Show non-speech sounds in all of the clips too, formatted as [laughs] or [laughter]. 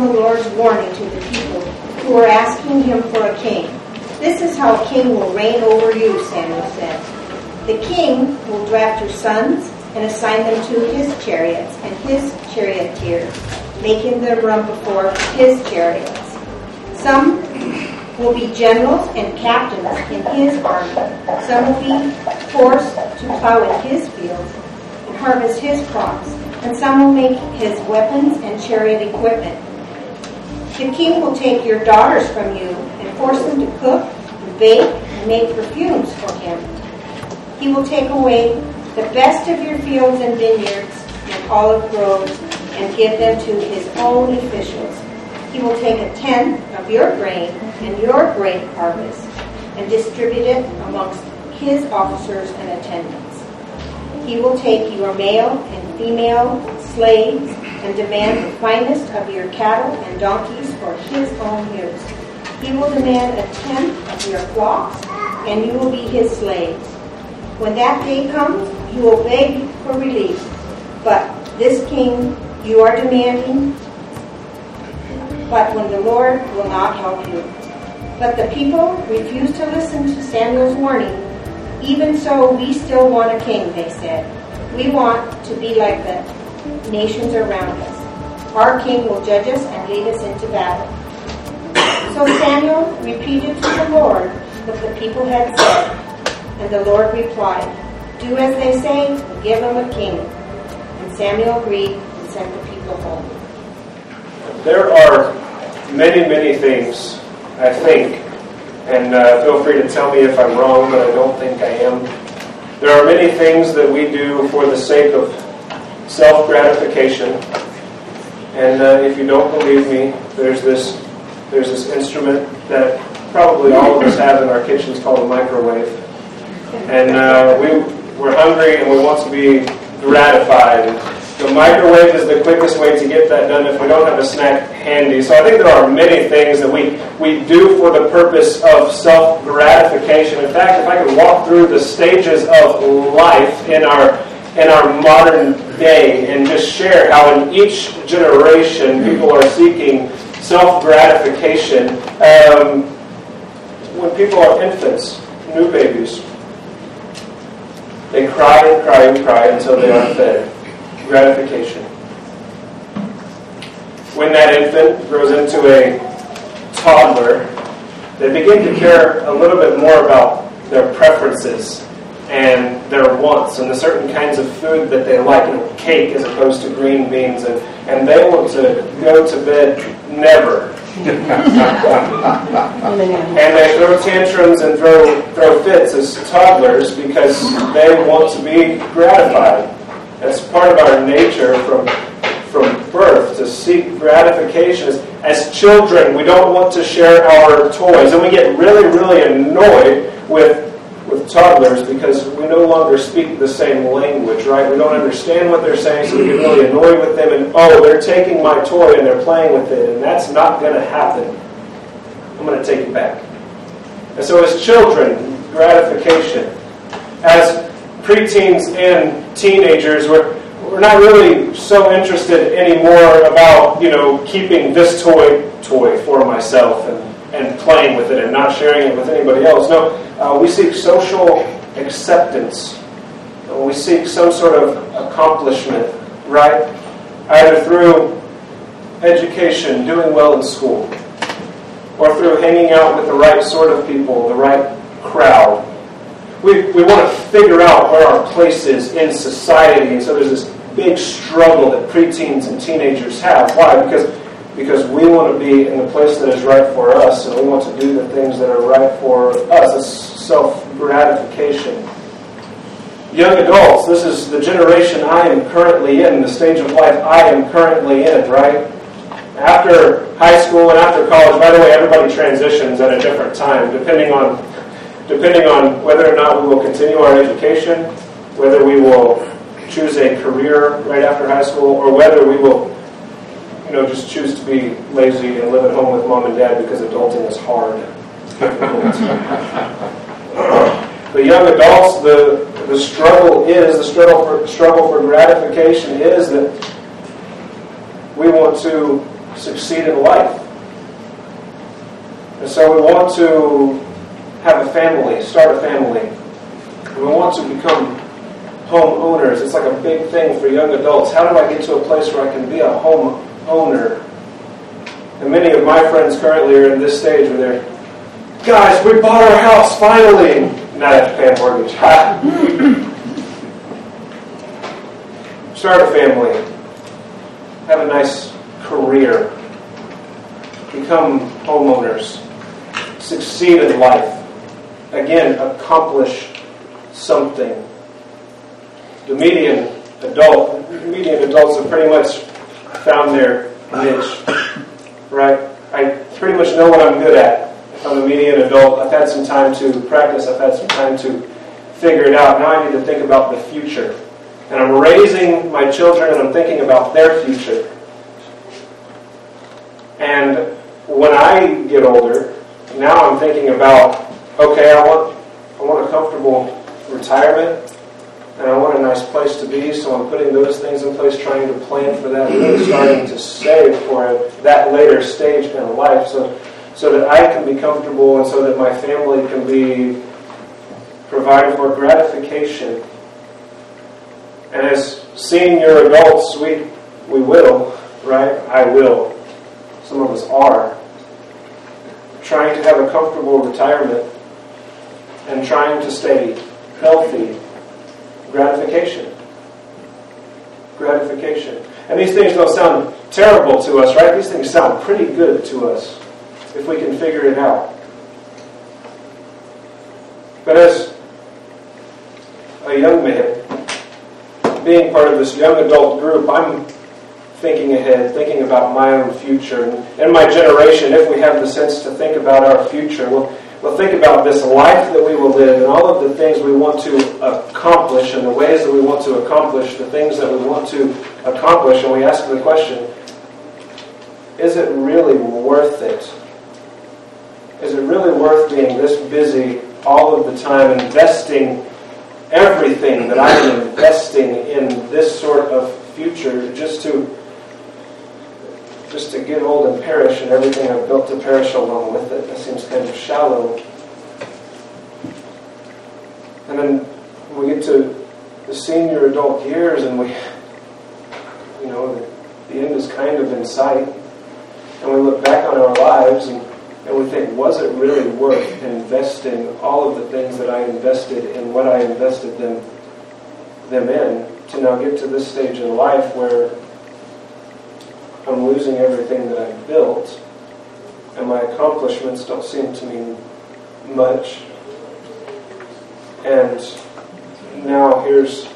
the Lord's warning to the people who were asking him for a king. This is how a king will reign over you, Samuel said. The king will draft your sons and assign them to his chariots and his charioteers, making them run before his chariots. Some will be generals and captains in his army. Some will be forced to plow in his fields and harvest his crops and some will make his weapons and chariot equipment. The king will take your daughters from you and force them to cook, bake, and make perfumes for him. He will take away the best of your fields and vineyards and olive groves and give them to his own officials. He will take a tenth of your grain and your grain harvest and distribute it amongst his officers and attendants. He will take your male and female slaves and demand the finest of your cattle and donkeys for his own use. He will demand a tenth of your flocks, and you will be his slaves. When that day comes, you will beg for relief. But this king you are demanding, but when the Lord will not help you. But the people refused to listen to Samuel's warning even so, we still want a king, they said. We want to be like the nations around us. Our king will judge us and lead us into battle. So Samuel repeated to the Lord what the people had said, and the Lord replied, Do as they say, and give them a king. And Samuel agreed and sent the people home. There are many, many things, I think, and uh, feel free to tell me if I'm wrong, but I don't think I am. There are many things that we do for the sake of self gratification. And uh, if you don't believe me, there's this there's this instrument that probably all of us have in our kitchens called a microwave. And uh, we we're hungry and we want to be gratified. The microwave is the quickest way to get that done if we don't have a snack handy. So I think there are many things that we, we do for the purpose of self gratification. In fact, if I could walk through the stages of life in our in our modern day and just share how in each generation people are seeking self gratification. Um, when people are infants, new babies, they cry and cry and cry until they are fed gratification. When that infant grows into a toddler, they begin to care a little bit more about their preferences and their wants and the certain kinds of food that they like, you know, cake as opposed to green beans, and, and they want to go to bed never. and they throw tantrums and throw, throw fits as toddlers because they want to be gratified. That's part of our nature from, from birth to seek gratification. As, as children, we don't want to share our toys, and we get really, really annoyed with with toddlers because we no longer speak the same language, right? We don't understand what they're saying, so we get really annoyed with them, and oh, they're taking my toy and they're playing with it, and that's not going to happen. I'm going to take it back. And so, as children, gratification. As preteens and teenagers, we're, we're not really so interested anymore about, you know, keeping this toy toy for myself and, and playing with it and not sharing it with anybody else. No, uh, we seek social acceptance. We seek some sort of accomplishment, right? Either through education, doing well in school, or through hanging out with the right sort of people, the right crowd, we, we want to figure out where our place is in society. And so there's this big struggle that preteens and teenagers have. Why? Because, because we want to be in the place that is right for us, and we want to do the things that are right for us. It's self gratification. Young adults, this is the generation I am currently in, the stage of life I am currently in, right? After high school and after college, by the way, everybody transitions at a different time, depending on depending on whether or not we will continue our education, whether we will choose a career right after high school, or whether we will, you know, just choose to be lazy and live at home with mom and dad because adulting is hard. [laughs] the young adults, the, the struggle is, the struggle for, struggle for gratification is that we want to succeed in life. And so we want to have a family, start a family. We want to become homeowners. It's like a big thing for young adults. How do I get to a place where I can be a home owner? And many of my friends currently are in this stage where they're, guys, we bought our house finally. Not have to pay a mortgage. [laughs] Start a family. Have a nice career. Become homeowners. Succeed in life. Again, accomplish something. The median adult, median adults have pretty much found their niche, right? I pretty much know what I'm good at. If I'm a median adult, I've had some time to practice, I've had some time to figure it out. Now I need to think about the future. And I'm raising my children and I'm thinking about their future. And when I get older, now I'm thinking about, okay, I want, I want a comfortable retirement and I want a nice place to be, so I'm putting those things in place, trying to plan for that, and really starting to save for that later stage in life, so so that I can be comfortable and so that my family can be provided for gratification. And as senior adults, we we will, right? I will. Some of us are trying to have a comfortable retirement and trying to stay healthy gratification. Gratification. And these things don't sound terrible to us, right? These things sound pretty good to us if we can figure it out. But as a young man, being part of this young adult group, I'm thinking ahead, thinking about my own future. And my generation, if we have the sense to think about our future, we'll, we'll think about this life that we will live and all of the things we want to accomplish and the ways that we want to accomplish the things that we want to accomplish. And we ask the question is it really worth it? Is it really worth being this busy all of the time, investing everything that I am investing in this sort of future just to just to get old and perish and everything I've built to perish along with it. That seems kind of shallow. And then we get to the senior adult years and we, you know, the, the end is kind of in sight. And we look back on our lives and, and we think, was it really worth investing all of the things that I invested in what I invested them, them in to now get to this stage in life where I'm losing everything that I've built, and my accomplishments don't seem to mean much. And now here's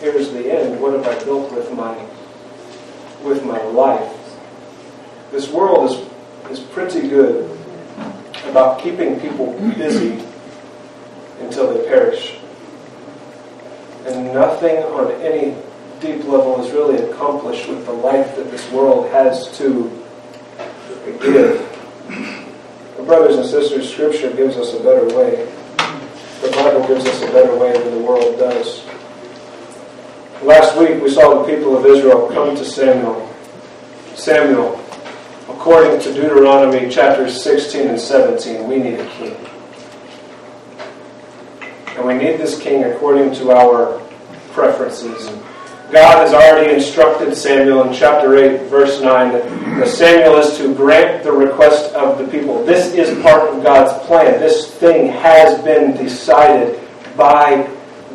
here's the end. What have I built with my with my life? This world is is pretty good about keeping people busy until they perish. And nothing on any deep level is really accomplished with the life that this world has to give. brothers and sisters, Scripture gives us a better way. The Bible gives us a better way than the world does. Last week we saw the people of Israel come to Samuel. Samuel, according to Deuteronomy chapters 16 and 17, we need a king. And we need this king according to our preferences and God has already instructed Samuel in chapter 8, verse 9, that Samuel is to grant the request of the people. This is part of God's plan. This thing has been decided by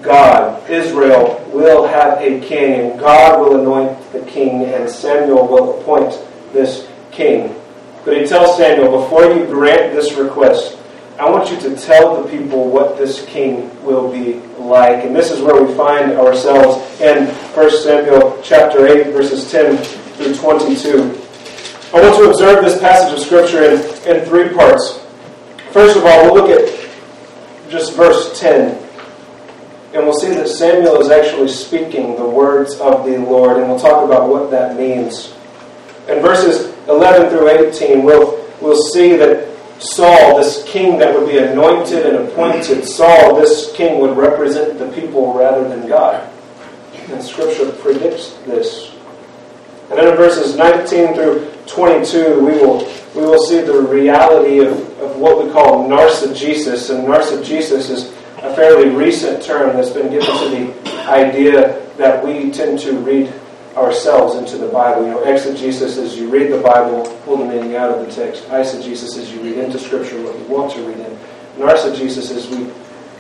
God. Israel will have a king, and God will anoint the king, and Samuel will appoint this king. But he tells Samuel, before you grant this request, I want you to tell the people what this king will be like. And this is where we find ourselves in 1 Samuel chapter 8, verses 10 through 22. I want to observe this passage of Scripture in, in three parts. First of all, we'll look at just verse 10. And we'll see that Samuel is actually speaking the words of the Lord, and we'll talk about what that means. In verses 11 through 18, we'll, we'll see that Saul, this king that would be anointed and appointed, Saul, this king would represent the people rather than God. And Scripture predicts this. And then in verses 19 through 22, we will, we will see the reality of, of what we call narcigesis. And narcigesis is a fairly recent term that's been given to the idea that we tend to read ourselves into the Bible. You know, exegesis is you read the Bible, pull the meaning out of the text. Eisegesis is you read into Scripture what you want to read in. Narcigesis is we,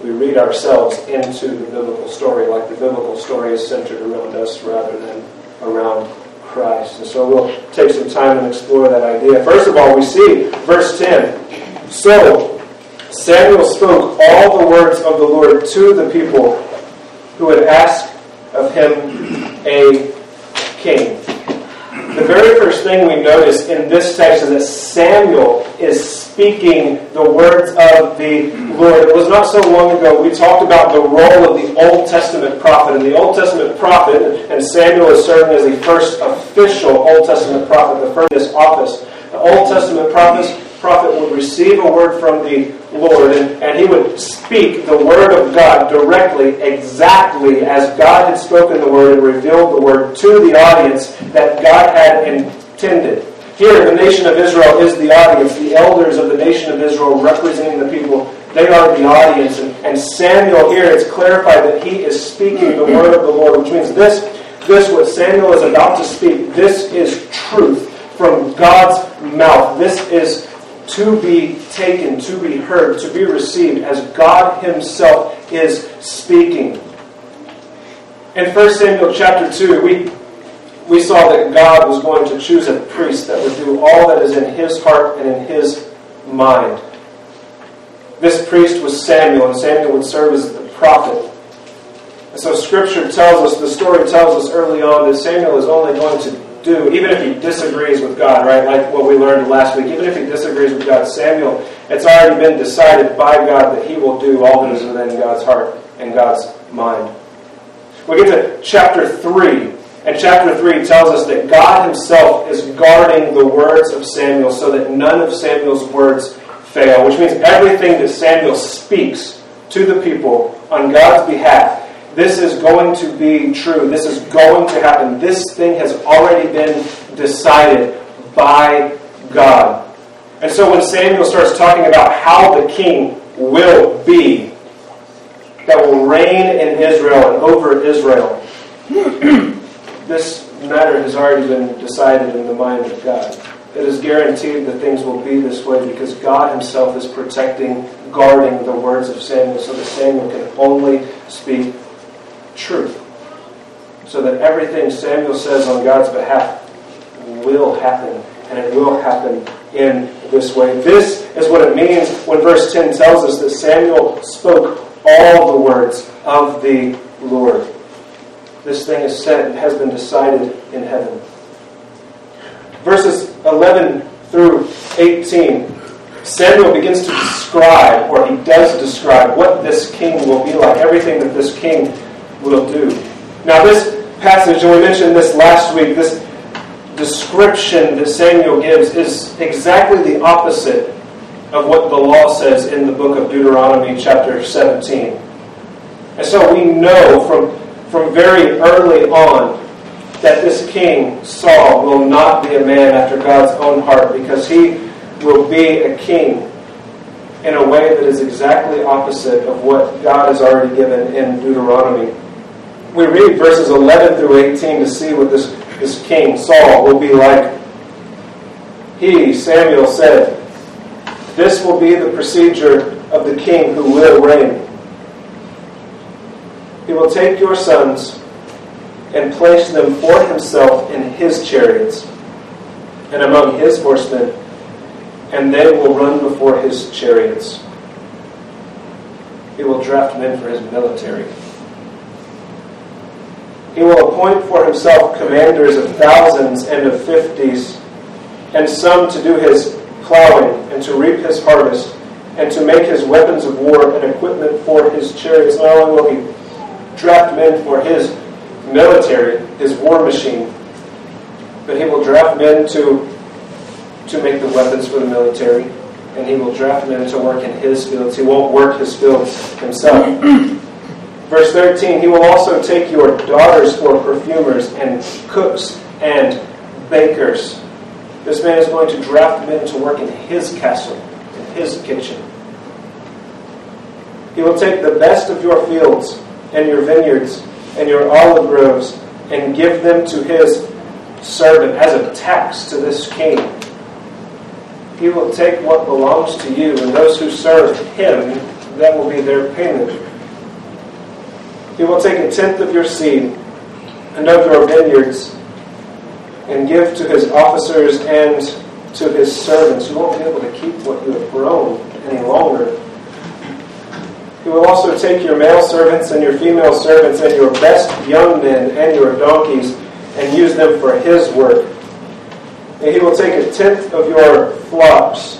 we read ourselves into the biblical story, like the biblical story is centered around us rather than around Christ. And so we'll take some time and explore that idea. First of all, we see verse 10. So Samuel spoke all the words of the Lord to the people who had asked of him a king. The very first thing we notice in this text is that Samuel is speaking the words of the Lord. It was not so long ago we talked about the role of the Old Testament prophet. And the Old Testament prophet, and Samuel is serving as the first official Old Testament prophet, the first office. The Old Testament prophets prophet would receive a word from the Lord and, and he would speak the word of God directly, exactly as God had spoken the word and revealed the word to the audience that God had intended. Here, the nation of Israel is the audience. The elders of the nation of Israel representing the people, they are the audience. And, and Samuel here, it's clarified that he is speaking the word of the Lord, which means this, this what Samuel is about to speak, this is truth from God's mouth. This is to be taken, to be heard, to be received as God Himself is speaking. In 1 Samuel chapter 2, we, we saw that God was going to choose a priest that would do all that is in his heart and in his mind. This priest was Samuel, and Samuel would serve as the prophet. And so Scripture tells us, the story tells us early on that Samuel is only going to do, even if he disagrees with God, right? Like what we learned last week, even if he disagrees with God, Samuel, it's already been decided by God that he will do all that is within God's heart and God's mind. We get to chapter 3, and chapter 3 tells us that God himself is guarding the words of Samuel so that none of Samuel's words fail, which means everything that Samuel speaks to the people on God's behalf this is going to be true. This is going to happen. This thing has already been decided by God. And so when Samuel starts talking about how the king will be, that will reign in Israel and over Israel, [clears throat] this matter has already been decided in the mind of God. It is guaranteed that things will be this way because God Himself is protecting, guarding the words of Samuel so that Samuel can only speak truth. So that everything Samuel says on God's behalf will happen, and it will happen in this way. This is what it means when verse 10 tells us that Samuel spoke all the words of the Lord. This thing is set and has been decided in heaven. Verses 11 through 18 Samuel begins to describe, or he does describe, what this king will be like, everything that this king will do. Now, this passage, and we mentioned this last week, this description that Samuel gives is exactly the opposite of what the law says in the book of Deuteronomy, chapter 17. And so we know from, from very early on that this king, Saul, will not be a man after God's own heart because he will be a king in a way that is exactly opposite of what God has already given in Deuteronomy we read verses 11 through 18 to see what this, this king, Saul, will be like. He, Samuel, said, This will be the procedure of the king who will reign. He will take your sons and place them for himself in his chariots and among his horsemen, and they will run before his chariots. He will draft men for his military. He will appoint for himself commanders of thousands and of fifties, and some to do his plowing and to reap his harvest, and to make his weapons of war and equipment for his chariots. Not only will he draft men for his military, his war machine, but he will draft men to, to make the weapons for the military. and he will draft men to work in his fields. He won't work his fields himself. [clears throat] Verse 13, he will also take your daughters for perfumers and cooks and bakers. This man is going to draft men to work in his castle, in his kitchen. He will take the best of your fields and your vineyards and your olive groves and give them to his servant as a tax to this king. He will take what belongs to you, and those who serve him, that will be their payment. He will take a tenth of your seed and of your vineyards and give to his officers and to his servants. You won't be able to keep what you have grown any longer. He will also take your male servants and your female servants and your best young men and your donkeys and use them for his work. And he will take a tenth of your flocks,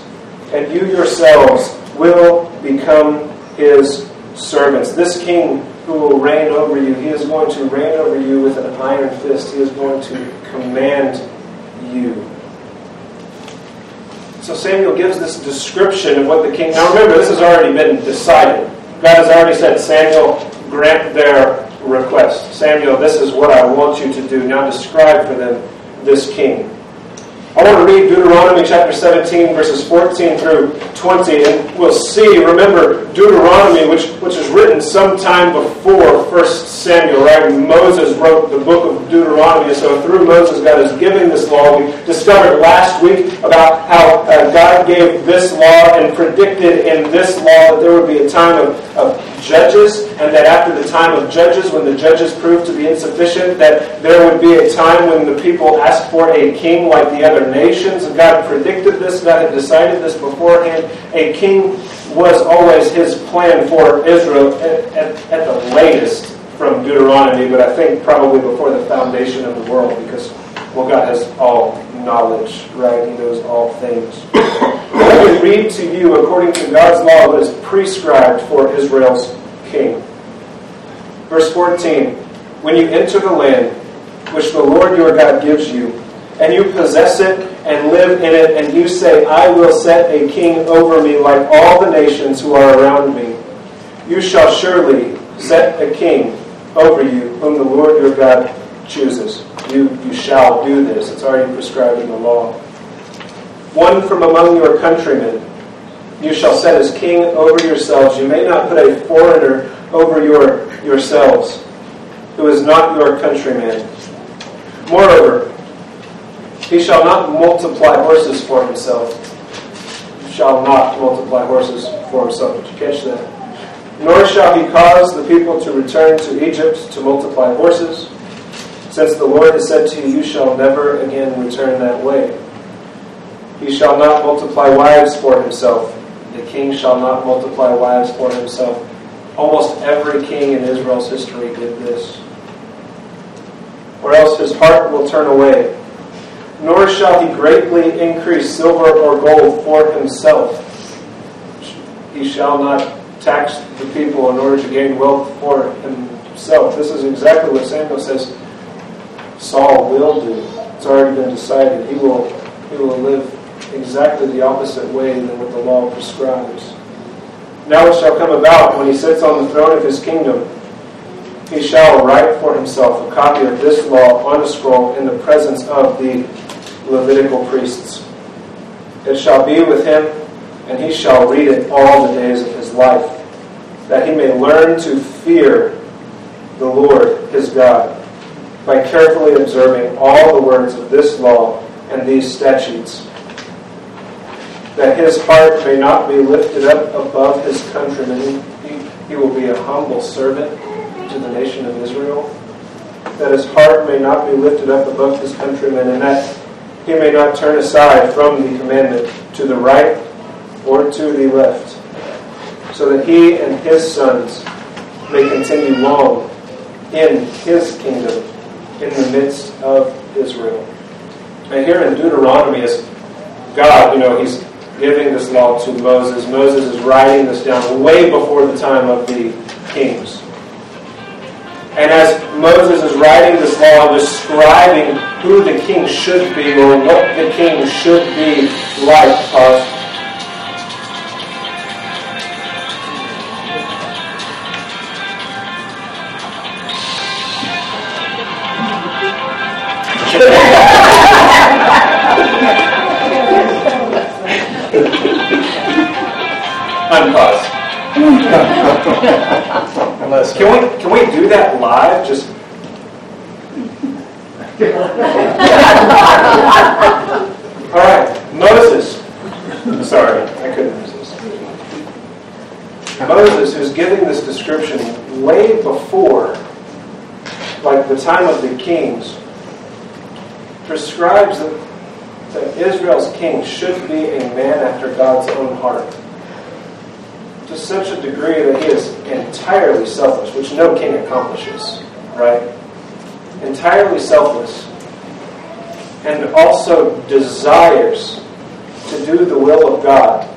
and you yourselves will become his servants. This king who will reign over you, he is going to reign over you with an iron fist. He is going to command you. So Samuel gives this description of what the king. Now remember, this has already been decided. God has already said, Samuel, grant their request. Samuel, this is what I want you to do. Now describe for them this king. I want to read Deuteronomy chapter 17, verses 14 through 20, and we'll see. Remember, Deuteronomy, which, which is written sometime before 1 Samuel, right? Moses wrote the book of Deuteronomy, so through Moses, God is giving this law. We discovered last week about how uh, God gave this law and predicted in this law that there would be a time of, of judges, and that after the time of judges, when the judges proved to be insufficient, that there would be a time when the people asked for a king like the other nations. And God predicted this, God had decided this beforehand. A king was always his plan for Israel at, at, at the latest from Deuteronomy, but I think probably before the foundation of the world, because, well, God has all knowledge, right? He knows all things. Let me read to you, according to God's law, what is prescribed for Israel's king. Verse 14 When you enter the land which the Lord your God gives you, and you possess it and live in it, and you say, I will set a king over me like all the nations who are around me, you shall surely set a king over you, whom the Lord your God chooses. You, you shall do this. It's already prescribed in the law. One from among your countrymen you shall set as king over yourselves. You may not put a foreigner over your yourselves, who is not your countryman. Moreover, he shall not multiply horses for himself. Shall not multiply horses for himself. Did you catch that? Nor shall he cause the people to return to Egypt to multiply horses, since the Lord has said to you, You shall never again return that way. He shall not multiply wives for himself. The king shall not multiply wives for himself. Almost every king in Israel's history did this. Or else his heart will turn away. Nor shall he greatly increase silver or gold for himself. He shall not tax the people in order to gain wealth for himself. This is exactly what Samuel says Saul will do. It's already been decided. He will, he will live exactly the opposite way than what the law prescribes. Now it shall come about when he sits on the throne of his kingdom, he shall write for himself a copy of this law on a scroll in the presence of the Levitical priests. It shall be with him, and he shall read it all the days of his life, that he may learn to fear the Lord his God by carefully observing all the words of this law and these statutes that his heart may not be lifted up above his countrymen. He, will be a humble servant to the nation of Israel. That his heart may not be lifted up above his countrymen, and that he may not turn aside from the commandment to the right or to the left, so that he and his sons may continue long in his kingdom in the midst of Israel. And here in Deuteronomy is God, you know, he's giving this law to Moses. Moses is writing this down way before the time of the kings. And as Moses is writing this law, describing who the king should be or what the king should be like, uh, accomplishes, right? Entirely selfless, and also desires to do the will of God.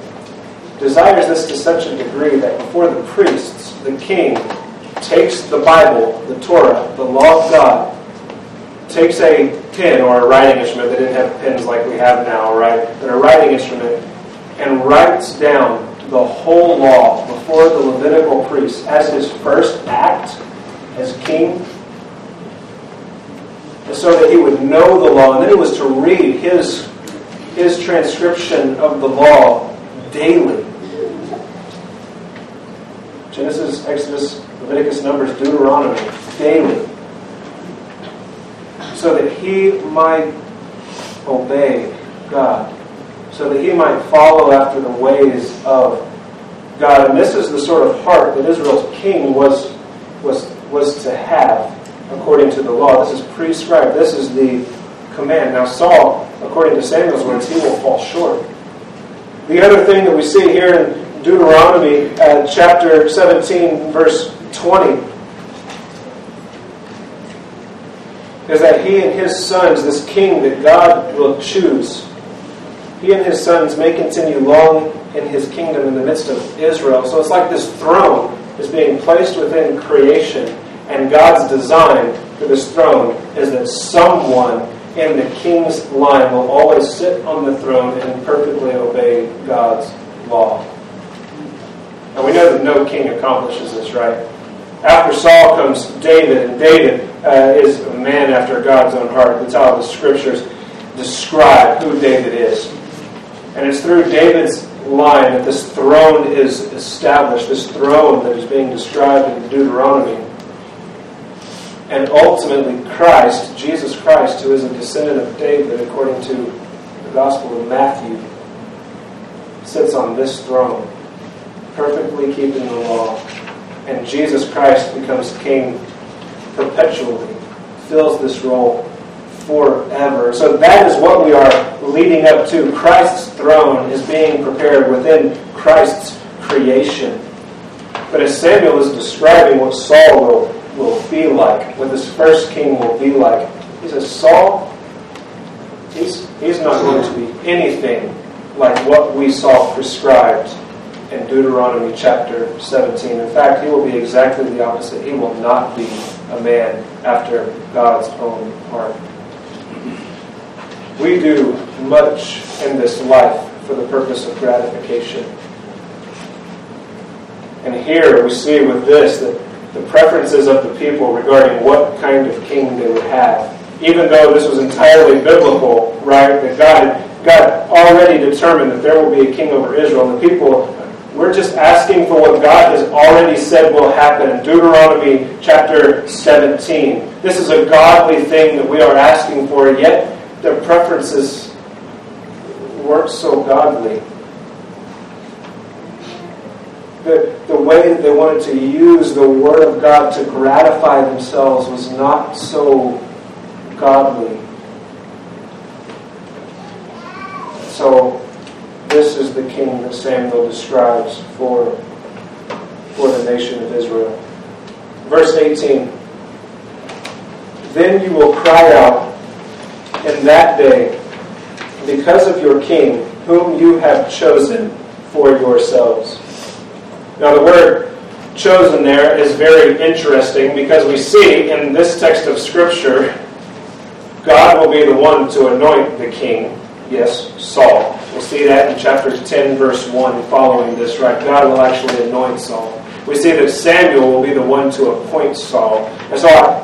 Desires this to such a degree that before the priests, the king takes the Bible, the Torah, the law of God, takes a pen or a writing instrument. They didn't have pens like we have now, right? But a writing instrument, and writes down the whole law before the Levitical priest as his first act as king, so that he would know the law, and then he was to read his, his transcription of the law daily. Genesis, Exodus, Leviticus, Numbers, Deuteronomy, daily. So that he might obey God so that he might follow after the ways of God. And this is the sort of heart that Israel's king was, was, was to have according to the law. This is prescribed. This is the command. Now, Saul, according to Samuel's words, he will fall short. The other thing that we see here in Deuteronomy uh, chapter 17, verse 20, is that he and his sons, this king that God will choose, he and his sons may continue long in his kingdom in the midst of Israel. So it's like this throne is being placed within creation, and God's design for this throne is that someone in the king's line will always sit on the throne and perfectly obey God's law. And we know that no king accomplishes this, right? After Saul comes David, and David uh, is a man after God's own heart. That's how the scriptures describe who David is. And it's through David's line that this throne is established, this throne that is being described in Deuteronomy. And ultimately, Christ, Jesus Christ, who is a descendant of David according to the Gospel of Matthew, sits on this throne, perfectly keeping the law. And Jesus Christ becomes king perpetually, fills this role forever. So that is what we are leading up to. Christ's throne is being prepared within Christ's creation. But as Samuel is describing what Saul will, will be like, what this first king will be like, he says, Saul, he's, he's not going to be anything like what we saw prescribed in Deuteronomy chapter 17. In fact, he will be exactly the opposite. He will not be a man after God's own heart. We do much in this life for the purpose of gratification. And here we see with this that the preferences of the people regarding what kind of king they would have, even though this was entirely biblical, right? That God, God already determined that there will be a king over Israel. And the people, we're just asking for what God has already said will happen in Deuteronomy chapter 17. This is a godly thing that we are asking for, yet their preferences weren't so godly. The, the way that they wanted to use the Word of God to gratify themselves was not so godly. So, this is the king that Samuel describes for, for the nation of Israel. Verse 18 Then you will cry out in that day because of your king, whom you have chosen for yourselves. Now, the word chosen there is very interesting because we see in this text of Scripture, God will be the one to anoint the king. Yes, Saul. We'll see that in chapter 10, verse 1, following this, right? God will actually anoint Saul. We see that Samuel will be the one to appoint Saul. And so I,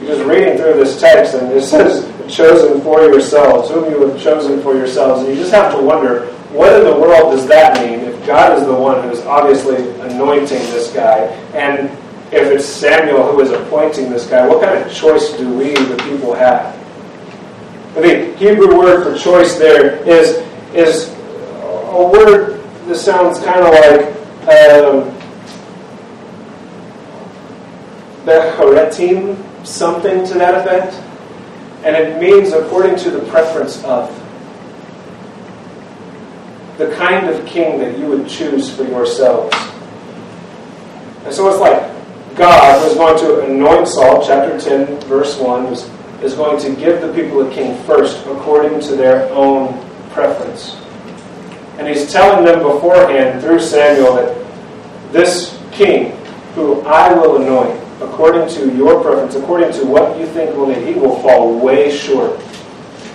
just reading through this text, and it says, chosen for yourselves, whom you have chosen for yourselves. And you just have to wonder, what in the world does that mean? If God is the one who's obviously anointing this guy. And if it's Samuel who is appointing this guy, what kind of choice do we, the people, have? The Hebrew word for choice there is, is a word that sounds kind of like um, something to that effect. And it means according to the preference of the kind of king that you would choose for yourselves. And so it's like God was going to anoint Saul, chapter 10, verse 1, was, is going to give the people a king first according to their own preference. And he's telling them beforehand through Samuel that this king, who I will anoint, according to your preference, according to what you think will need, he will fall way short.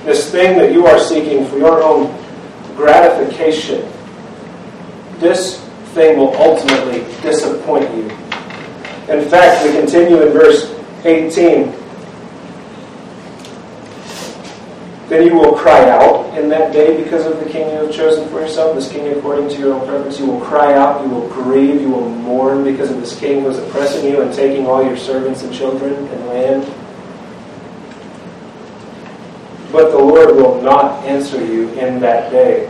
This thing that you are seeking for your own gratification, this thing will ultimately disappoint you. In fact, we continue in verse 18. Then you will cry out in that day because of the king you have chosen for yourself, this king according to your own preference. You will cry out, you will grieve, you will mourn because of this king who is oppressing you and taking all your servants and children and land. But the Lord will not answer you in that day.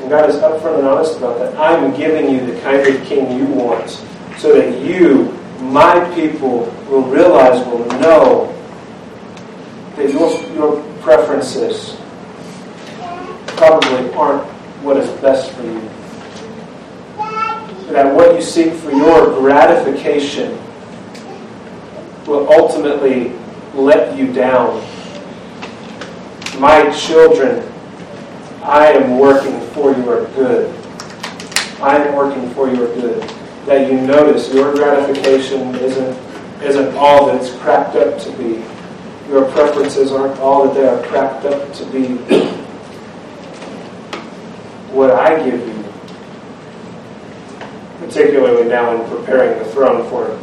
And God is upfront and honest about that. I'm giving you the kind of king you want so that you, my people, will realize, will know that your, your preferences probably aren't what is best for you. That what you seek for your gratification will ultimately let you down. My children, I am working for your good. I am working for your good. That you notice your gratification isn't, isn't all that it's cracked up to be your preferences aren't all that they are cracked up to be. What I give you, particularly now in preparing the throne for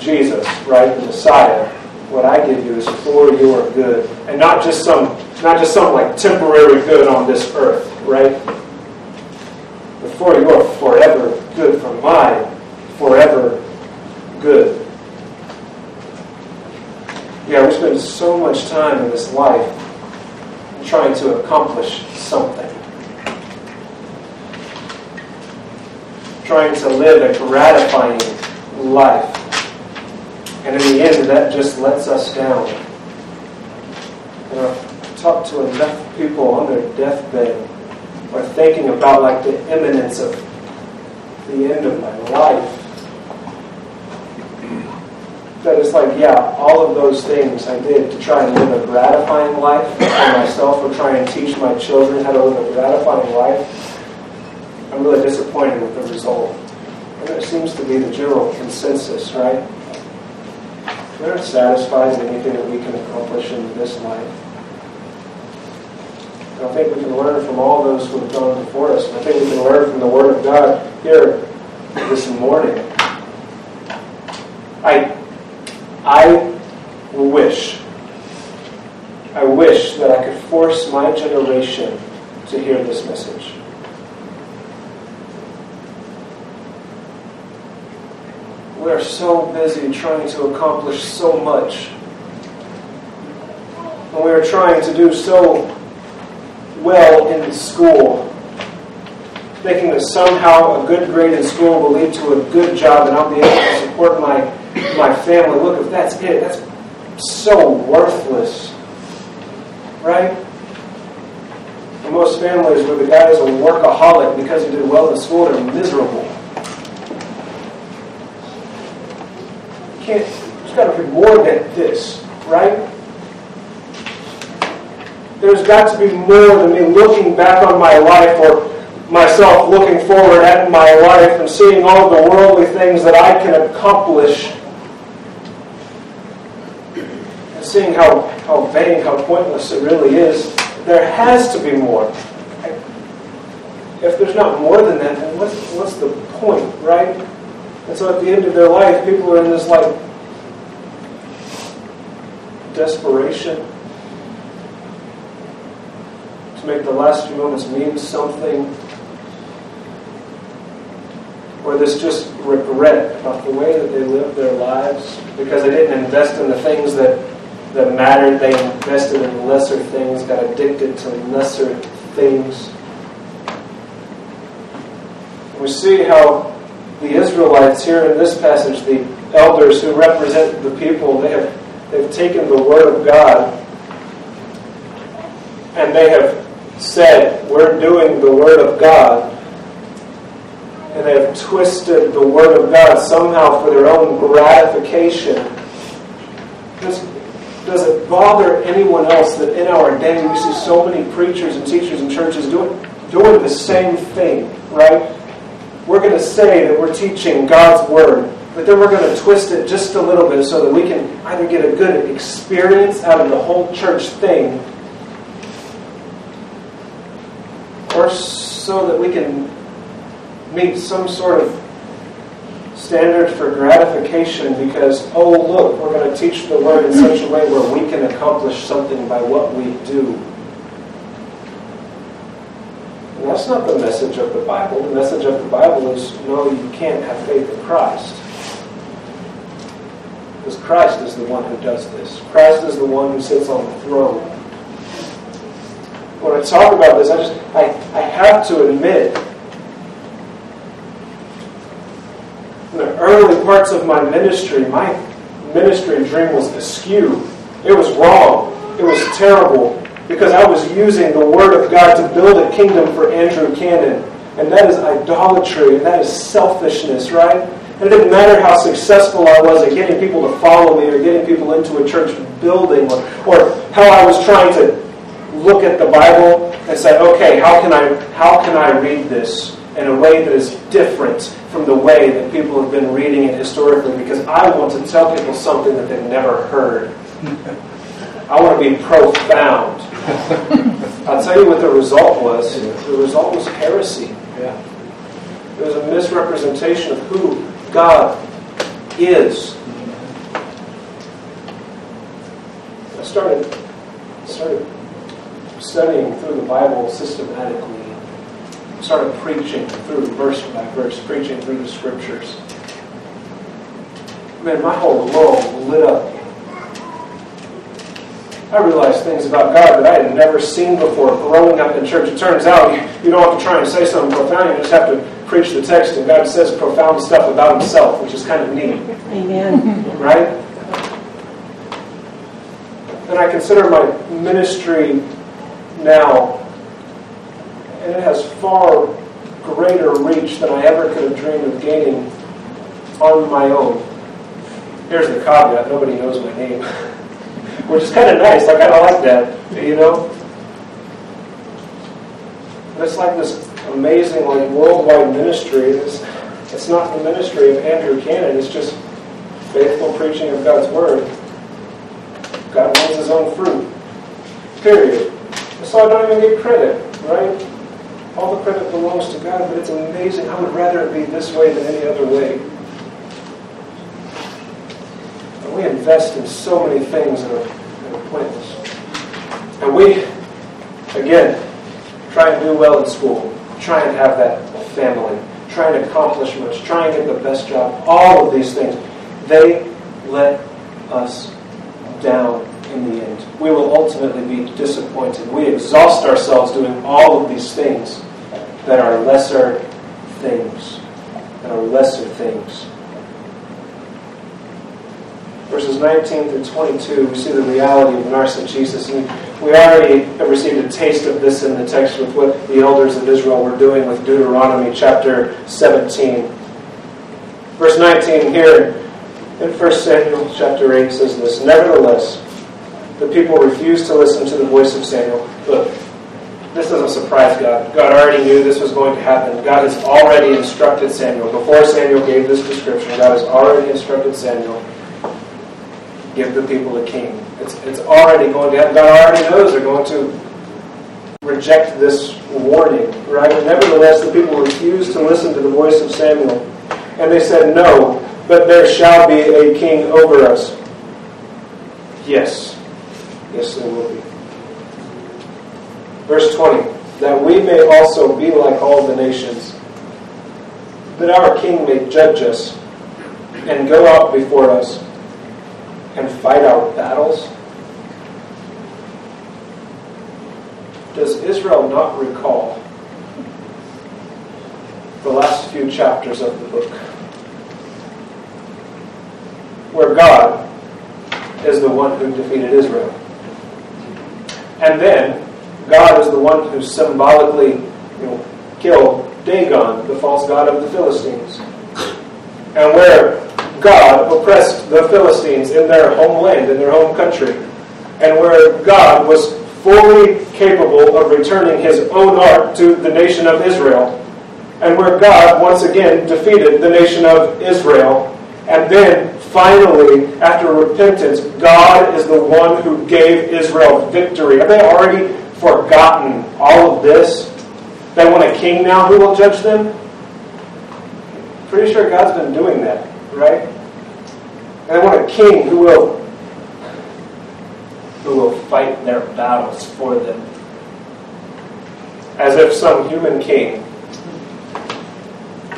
Jesus, right, the Messiah, what I give you is for your good, and not just some, not just some like temporary good on this earth, right? But for your forever good, for my forever good. Yeah, we spend so much time in this life trying to accomplish something. Trying to live a gratifying life. And in the end, that just lets us down. You know, talked to enough people on their deathbed or thinking about like the imminence of the end of my life that it's like, yeah, all of those things I did to try and live a gratifying life for myself or try and teach my children how to live a gratifying life, I'm really disappointed with the result. And it seems to be the general consensus, right? We're not satisfied anything that we can accomplish in this life. I think we can learn from all those who have gone before us. I think we can learn from the Word of God here this morning. I I wish, I wish that I could force my generation to hear this message. We are so busy trying to accomplish so much. And we are trying to do so well in school, thinking that somehow a good grade in school will lead to a good job and I'll be able to support my, my family. Look, if that's it, that's so worthless. Right? In most families where the guy is a workaholic because he did well in school, they're miserable. You can't, there's got to be more than this, right? There's got to be more than me looking back on my life or myself looking forward at my life and seeing all the worldly things that I can accomplish and seeing how, how vain, how pointless it really is. There has to be more. If there's not more than that, then what's, what's the point, right? And so at the end of their life, people are in this like desperation to make the last few moments mean something or this just regret about the way that they lived their lives because they didn't invest in the things that, that mattered. They invested in lesser things, got addicted to lesser things. We see how the Israelites here in this passage, the elders who represent the people, they have they've taken the word of God and they have said, We're doing the word of God. And they have twisted the word of God somehow for their own gratification. Does, does it bother anyone else that in our day we see so many preachers and teachers and churches doing, doing the same thing, right? we're going to say that we're teaching God's Word, but then we're going to twist it just a little bit so that we can either get a good experience out of the whole church thing, or so that we can meet some sort of standard for gratification because, oh, look, we're going to teach the Word in such a way where we can accomplish something by what we do. And that's not the message of the Bible. The message of the Bible is no, you can't have faith in Christ. Because Christ is the one who does this. Christ is the one who sits on the throne. When I talk about this, I just I, I have to admit in the early parts of my ministry, my ministry dream was askew. It was wrong. It was terrible because I was using the Word of God to build a kingdom for Andrew Cannon. And that is idolatry, and that is selfishness, right? And it didn't matter how successful I was at getting people to follow me or getting people into a church building or, or how I was trying to look at the Bible and say, okay, how can I how can I read this in a way that is different from the way that people have been reading it historically because I want to tell people something that they've never heard. I want to be profound. [laughs] I'll tell you what the result was. The result was heresy. Yeah. It was a misrepresentation of who God is. I started started studying through the Bible systematically. Started preaching through verse by verse, preaching through the scriptures. Man, my whole world lit up I realized things about God that I had never seen before growing up in church. It turns out you don't have to try and say something profound, you just have to preach the text, and God says profound stuff about Himself, which is kind of neat. Amen. Right? And I consider my ministry now, and it has far greater reach than I ever could have dreamed of gaining on my own. Here's the caveat nobody knows my name. [laughs] which is kind of nice. I kind of like that, you know. It's like this amazing, like worldwide ministry. It's, it's not the ministry of Andrew Cannon. It's just faithful preaching of God's word. God wants His own fruit. Period. So I don't even get credit, right? All the credit belongs to God, but it's amazing. I would rather it be this way than any other way. And we invest in so many things that are, that are pointless. And we, again, try and do well in school, try and have that family, try and accomplish much, try and get the best job, all of these things, they let us down in the end. We will ultimately be disappointed. We exhaust ourselves doing all of these things that are lesser things, that are lesser things verses 19 through 22, we see the reality of narcissism. And we already have received a taste of this in the text with what the elders of Israel were doing with Deuteronomy chapter 17. Verse 19 here in 1 Samuel chapter 8 says this Nevertheless, the people refused to listen to the voice of Samuel. Look, this doesn't surprise God. God already knew this was going to happen. God has already instructed Samuel. Before Samuel gave this description, God has already instructed Samuel give the people a king. It's, it's already going to happen. God already knows they're going to reject this warning, right? nevertheless, the people refused to listen to the voice of Samuel. And they said, No, but there shall be a king over us. Yes. Yes, there will be. Verse 20 That we may also be like all the nations. that our King may judge us and go out before us and fight our battles? Does Israel not recall the last few chapters of the book where God is the one who defeated Israel? And then God is the one who symbolically you know, killed Dagon, the false god of the Philistines. And where God oppressed the Philistines in their homeland, in their home country. And where God was fully capable of returning his own ark to the nation of Israel. And where God once again defeated the nation of Israel. And then finally, after repentance, God is the one who gave Israel victory. Have they already forgotten all of this? They want a king now who will judge them? Pretty sure God's been doing that, right? They want a king who will who will fight their battles for them. As if some human king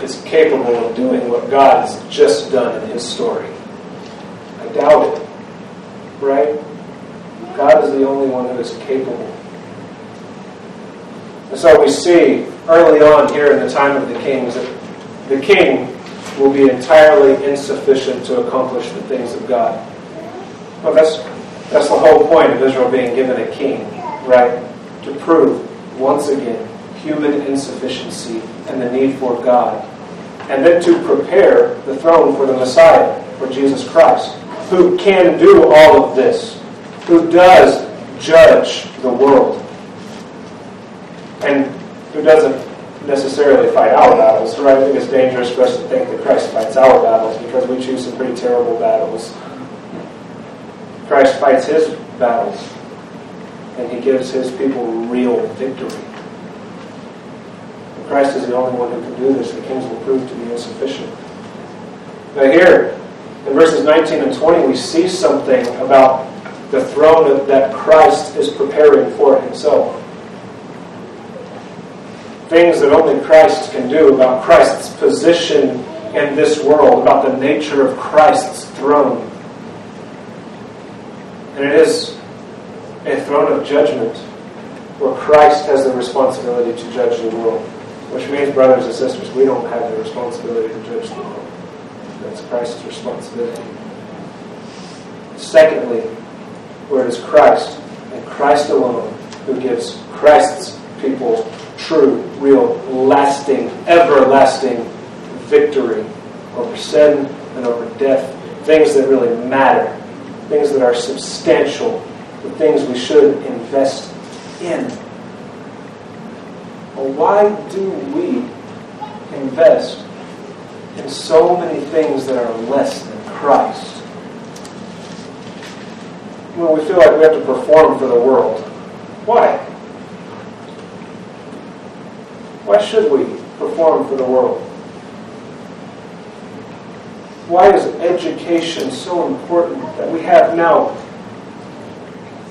is capable of doing what God has just done in his story. Doubt it. Right? God is the only one who is capable. And so we see early on here in the time of the kings that the king will be entirely insufficient to accomplish the things of God. Well, that's, that's the whole point of Israel being given a king, right? To prove, once again, human insufficiency and the need for God. And then to prepare the throne for the Messiah, for Jesus Christ, who can do all of this, who does judge the world, and who doesn't necessarily fight our battles. Right? I think it's dangerous for us to think that Christ fights our battles because we choose some pretty terrible battles. Christ fights his battles, and he gives his people real victory. Christ is the only one who can do this. The kings will prove to be insufficient. Now, here, in verses 19 and 20, we see something about the throne that Christ is preparing for himself. Things that only Christ can do about Christ's position in this world, about the nature of Christ's throne. And it is a throne of judgment where Christ has the responsibility to judge the world. Which means, brothers and sisters, we don't have the responsibility to judge the world. That's Christ's responsibility. Secondly, where it is Christ and Christ alone who gives Christ's people true, real, lasting, everlasting victory over sin and over death. Things that really matter. Things that are substantial. The things we should invest in. Well, why do we invest in so many things that are less than Christ? Well, we feel like we have to perform for the world. Why? Why should we perform for the world? Why is education so important that we have now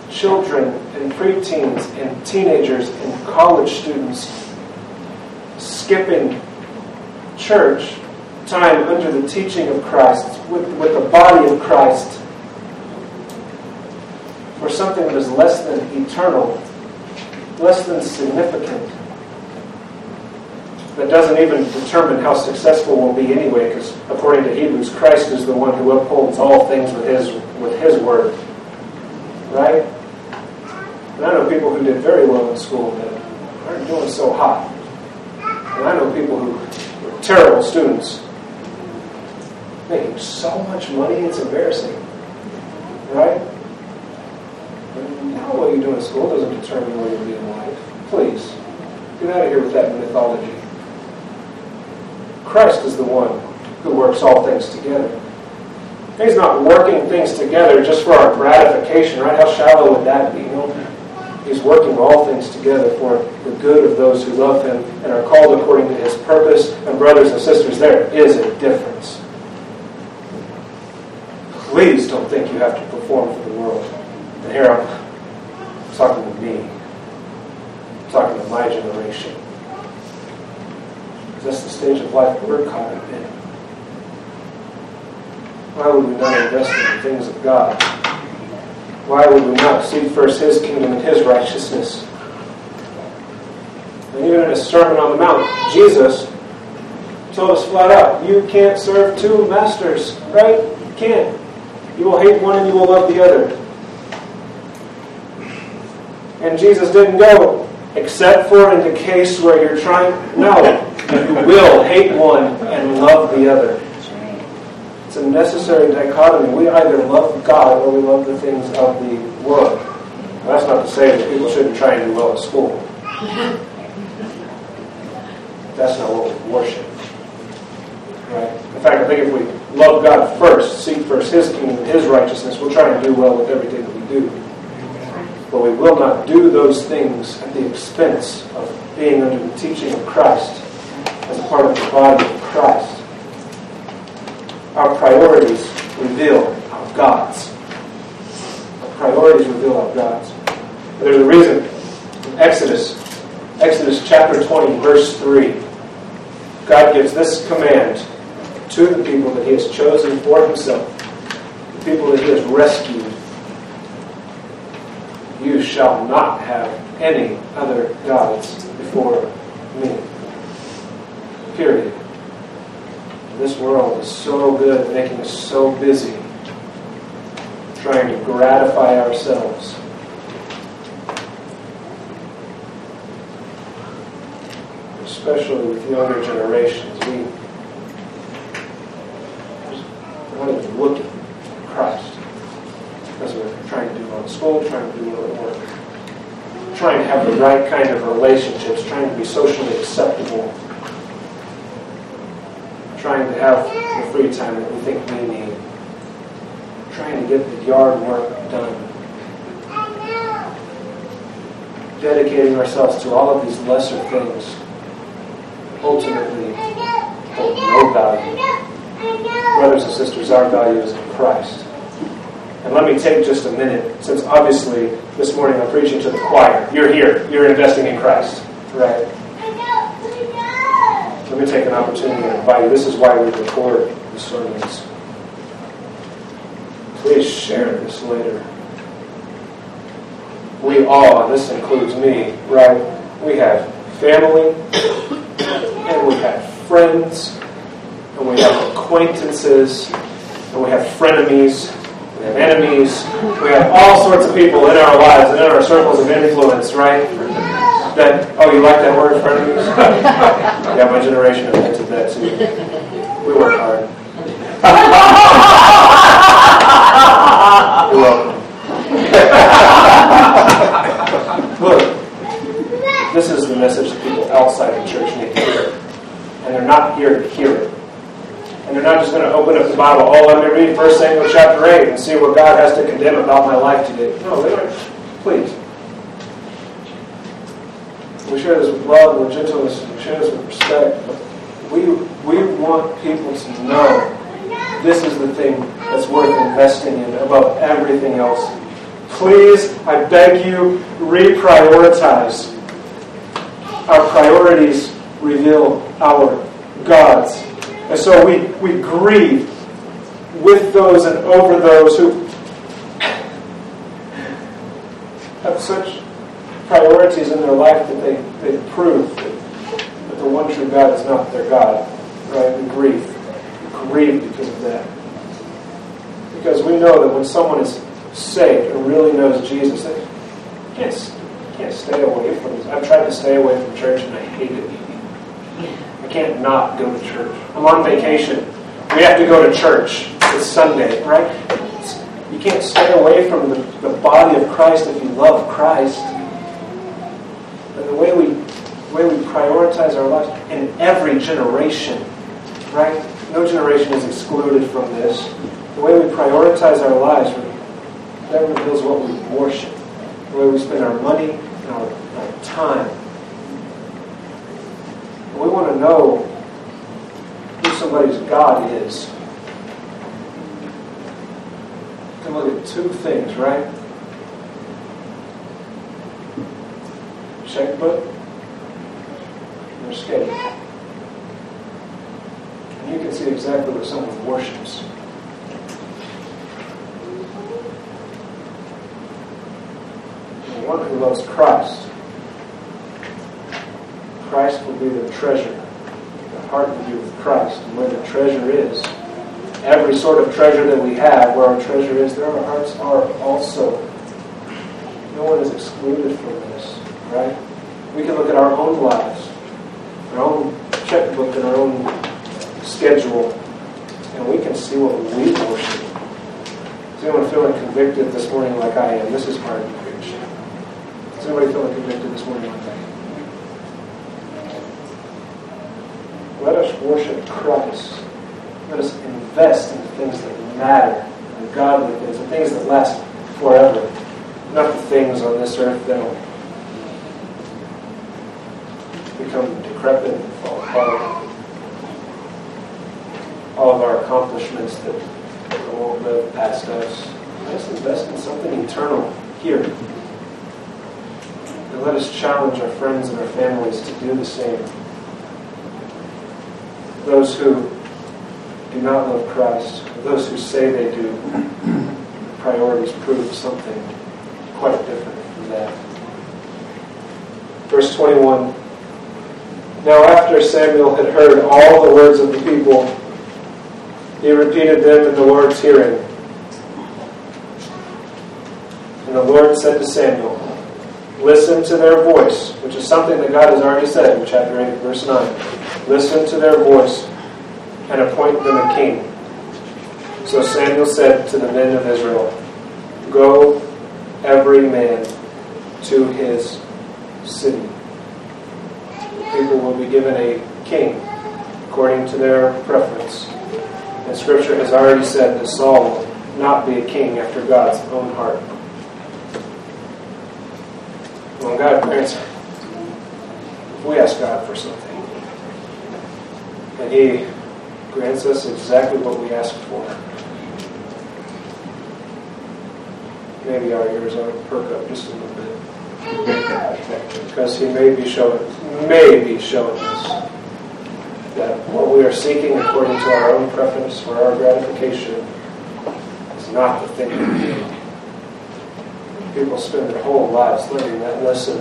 children and preteens and teenagers and college students skipping church time under the teaching of Christ, with, with the body of Christ, for something that is less than eternal, less than significant, that doesn't even determine how successful we'll be anyway, because according to Hebrews, Christ is the one who upholds all things with his, with his word. Right? And I know people who did very well in school that aren't doing so hot. And I know people who were terrible students making so much money, it's embarrassing. Right? Now, what you do in school doesn't determine where you'll be in life. Please, get out of here with that mythology. Christ is the one who works all things together. He's not working things together just for our gratification, right? How shallow would that be? He's working all things together for the good of those who love Him and are called according to His purpose. And brothers and sisters, there is a difference. Please don't think you have to perform for the world. And here I'm talking to me, I'm talking to my generation. That's the stage of life we're caught in. Why would we not invest in the things of God? Why would we not seek first His kingdom and His righteousness? And even in His Sermon on the Mount, Jesus told us flat out, you can't serve two masters, right? You can't. You will hate one and you will love the other. And Jesus didn't go, except for in the case where you're trying. No, you will hate one and love the other. It's a necessary dichotomy. We either love God or we love the things of the world. That's not to say that people shouldn't try and do well at school. That's not what we worship. Right? In fact, I think if we love God first, seek first His kingdom and His righteousness, we'll try and do well with everything that we do. But we will not do those things at the expense of being under the teaching of Christ as part of the body of Christ. Our priorities reveal our God's. Our priorities reveal our God's. There's a reason. In Exodus, Exodus chapter 20, verse 3. God gives this command to the people that He has chosen for Himself, the people that He has rescued. You shall not have any other gods before me. Period. This world is so good making us so busy trying to gratify ourselves. Especially with younger generations. We are not even looking at Christ. Because we're trying school, trying to do well at work. Trying to have the right kind of relationships, trying to be socially acceptable trying to have the free time that we think we need, trying to get the yard work done, dedicating ourselves to all of these lesser things, ultimately hold no value. Brothers and sisters, our value is in Christ. And let me take just a minute, since obviously this morning I'm preaching to the choir. You're here, you're investing in Christ, right? Let me take an opportunity to invite you. This is why we record the sermons. Please share this later. We all, and this includes me, right? We have family, and we have friends, and we have acquaintances, and we have frenemies, enemies, we have all sorts of people in our lives and in our circles of influence, right? That oh, you like that word, frenemies? [laughs] yeah, my generation invented that too. We work hard. [laughs] [laughs] Look, this is the message that people outside the church need to hear, and they're not here to hear it. And they're not just going to open up the Bible. Oh, let me read 1 Samuel chapter 8 and see what God has to condemn about my life today. No, they don't. Please. We share this with love and with gentleness, and we share this with respect. We, we want people to know this is the thing that's worth investing in above everything else. Please, I beg you, reprioritize. Our priorities reveal our gods. And so we, we grieve with those and over those who have such priorities in their life that they, they prove that, the one true God is not their God. Right? We grieve. We grieve because of that. Because we know that when someone is saved and really knows Jesus, they can't, can't stay away from this. I've tried to stay away from church and I hate it. I can't not go to church. I'm on vacation. We have to go to church. It's Sunday, right? You can't stay away from the, the body of Christ if you love Christ. And the way we the way we prioritize our lives in every generation, right? No generation is excluded from this. The way we prioritize our lives, that reveals what we worship, the way we spend our money and our, our time. Want to know who somebody's God is. Can look at two things, right? Checkbook or skate. you can see exactly what someone worships. One who loves Christ, Christ be the treasure. The heart be with Christ. And where the treasure is, every sort of treasure that we have, where our treasure is, there our hearts are also. No one is excluded from this, right? We can look at our own lives, our own checkbook, and our own schedule, and we can see what we worship. Is anyone feeling convicted this morning like I am? This is hard to preach. Is anybody feeling convicted this morning like I am? Let us worship Christ. Let us invest in the things that matter, the godly things, the things that last forever, not the things on this earth that'll become decrepit and fall apart. All of our accomplishments that won't live past us. Let us invest in something eternal here. And let us challenge our friends and our families to do the same. Those who do not love Christ, those who say they do, priorities prove something quite different from that. Verse 21 Now, after Samuel had heard all the words of the people, he repeated them in the Lord's hearing. And the Lord said to Samuel, Listen to their voice, which is something that God has already said in chapter 8, verse 9. Listen to their voice and appoint them a king. So Samuel said to the men of Israel, Go every man to his city. The people will be given a king according to their preference. And Scripture has already said that Saul will not be a king after God's own heart. When God grants, we ask God for something, and He grants us exactly what we ask for, maybe our ears to perk up just a little bit. Because He may be showing, may be showing us that what we are seeking according to our own preference for our gratification is not the thing we need. People spend their whole lives learning that lesson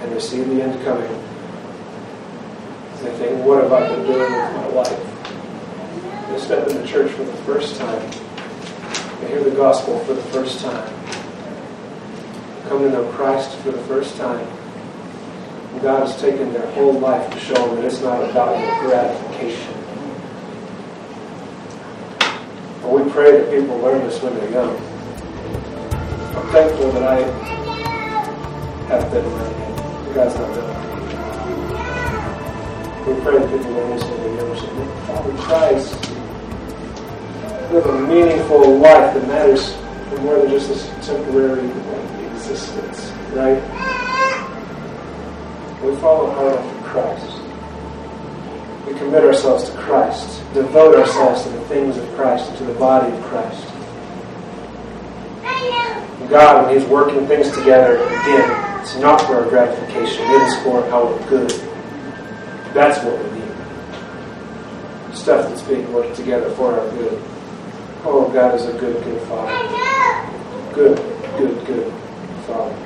and see the end coming. They think, what have I been doing with my life? They step into church for the first time. They hear the gospel for the first time. Come to know Christ for the first time. And God has taken their whole life to show them that it's not about your gratification. But we pray that people learn this when they're young. I'm thankful that I have been around. God's not done people learn this when they're young. So that Father to live a meaningful life that matters for more than just this temporary existence, right? We follow hard after Christ. We commit ourselves to Christ, devote ourselves to the things of Christ and to the body of Christ. God, when He's working things together, again, it's not for our gratification, it is for our good. That's what we need. Stuff that's being worked together for our good. Oh, God is a good, good Father. Good, good, good Father.